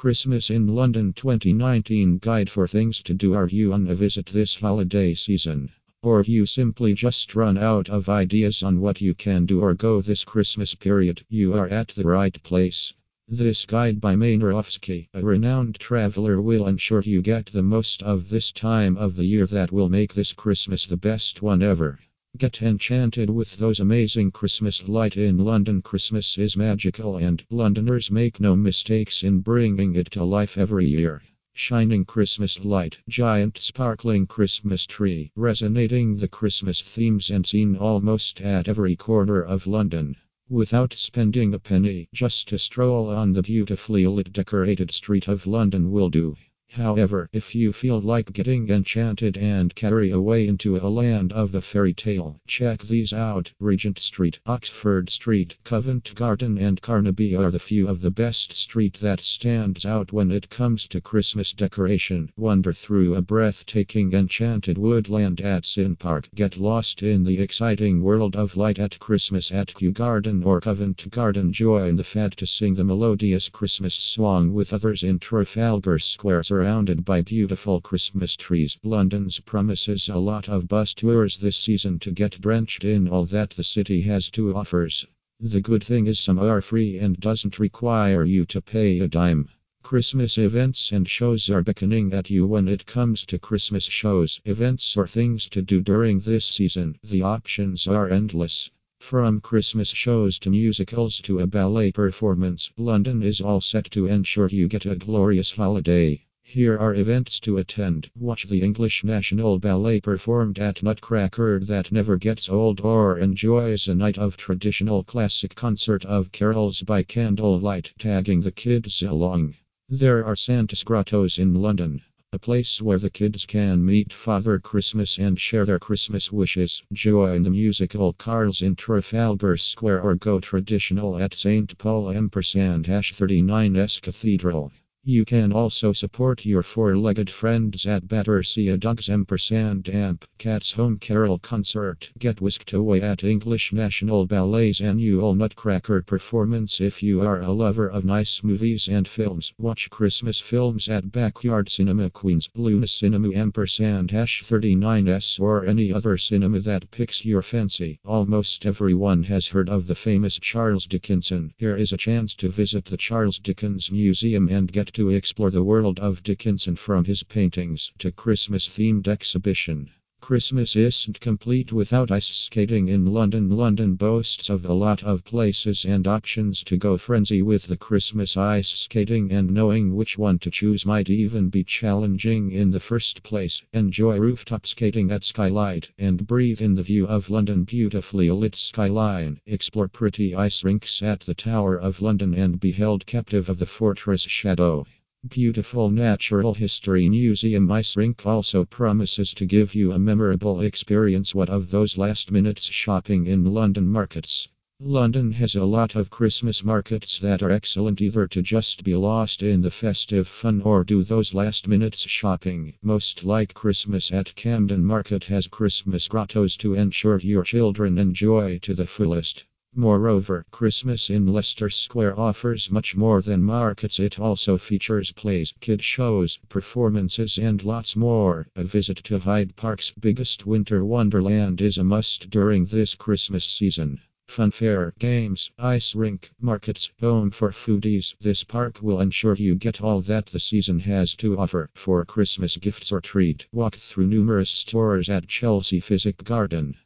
Christmas in London 2019 Guide for things to do. Are you on a visit this holiday season? Or you simply just run out of ideas on what you can do or go this Christmas period? You are at the right place. This guide by Manerowski, a renowned traveler, will ensure you get the most of this time of the year that will make this Christmas the best one ever. Get enchanted with those amazing Christmas light in London. Christmas is magical and Londoners make no mistakes in bringing it to life every year. Shining Christmas light, giant sparkling Christmas tree, resonating the Christmas themes and seen almost at every corner of London. Without spending a penny, just a stroll on the beautifully lit decorated street of London will do. However, if you feel like getting enchanted and carry away into a land of the fairy tale, check these out. Regent Street, Oxford Street, Covent Garden, and Carnaby are the few of the best street that stands out when it comes to Christmas decoration. Wander through a breathtaking enchanted woodland at Syon Park. Get lost in the exciting world of light at Christmas at Kew Garden or Covent Garden. Join the fad to sing the melodious Christmas song with others in Trafalgar Square surrounded by beautiful Christmas trees. London's promises a lot of bus tours this season to get drenched in all that the city has to offer. The good thing is some are free and doesn't require you to pay a dime. Christmas events and shows are beckoning at you when it comes to Christmas shows, events, or things to do during this season. The options are endless. From Christmas shows to musicals to a ballet performance, London is all set to ensure you get a glorious holiday. Here are events to attend. Watch the English National Ballet performed at Nutcracker that never gets old, or enjoys a night of traditional classic concert of carols by candlelight, tagging the kids along. There are Santa's Grottos in London, a place where the kids can meet Father Christmas and share their Christmas wishes. Join the musical Carls in Trafalgar Square or go traditional at St. Paul Ampersand 39S Cathedral. You can also support your four-legged friends at Battersea Dogs Ampersand Amp Cats Home Carol Concert. Get whisked away at English National Ballet's annual Nutcracker performance if you are a lover of nice movies and films. Watch Christmas films at Backyard Cinema Queens, Luna Cinema Ampersand Hash 39S or any other cinema that picks your fancy. Almost everyone has heard of the famous Charles Dickinson. Here is a chance to visit the Charles Dickens Museum and get to explore the world of Dickinson from his paintings to Christmas themed exhibition. Christmas isn't complete without ice skating in London. London boasts of a lot of places and options to go frenzy with the Christmas ice skating, and knowing which one to choose might even be challenging in the first place. Enjoy rooftop skating at Skylight and breathe in the view of London beautifully lit skyline. Explore pretty ice rinks at the Tower of London and be held captive of the fortress shadow. Beautiful Natural History Museum Ice Rink also promises to give you a memorable experience. What of those last minutes shopping in London markets? London has a lot of Christmas markets that are excellent either to just be lost in the festive fun or do those last minutes shopping. Most like Christmas at Camden Market has Christmas grottos to ensure your children enjoy to the fullest. Moreover, Christmas in Leicester Square offers much more than markets. It also features plays, kid shows, performances, and lots more. A visit to Hyde Park's biggest winter wonderland is a must during this Christmas season. Funfair, games, ice rink, markets, home for foodies. This park will ensure you get all that the season has to offer. For Christmas gifts or treat, walk through numerous stores at Chelsea Physic Garden.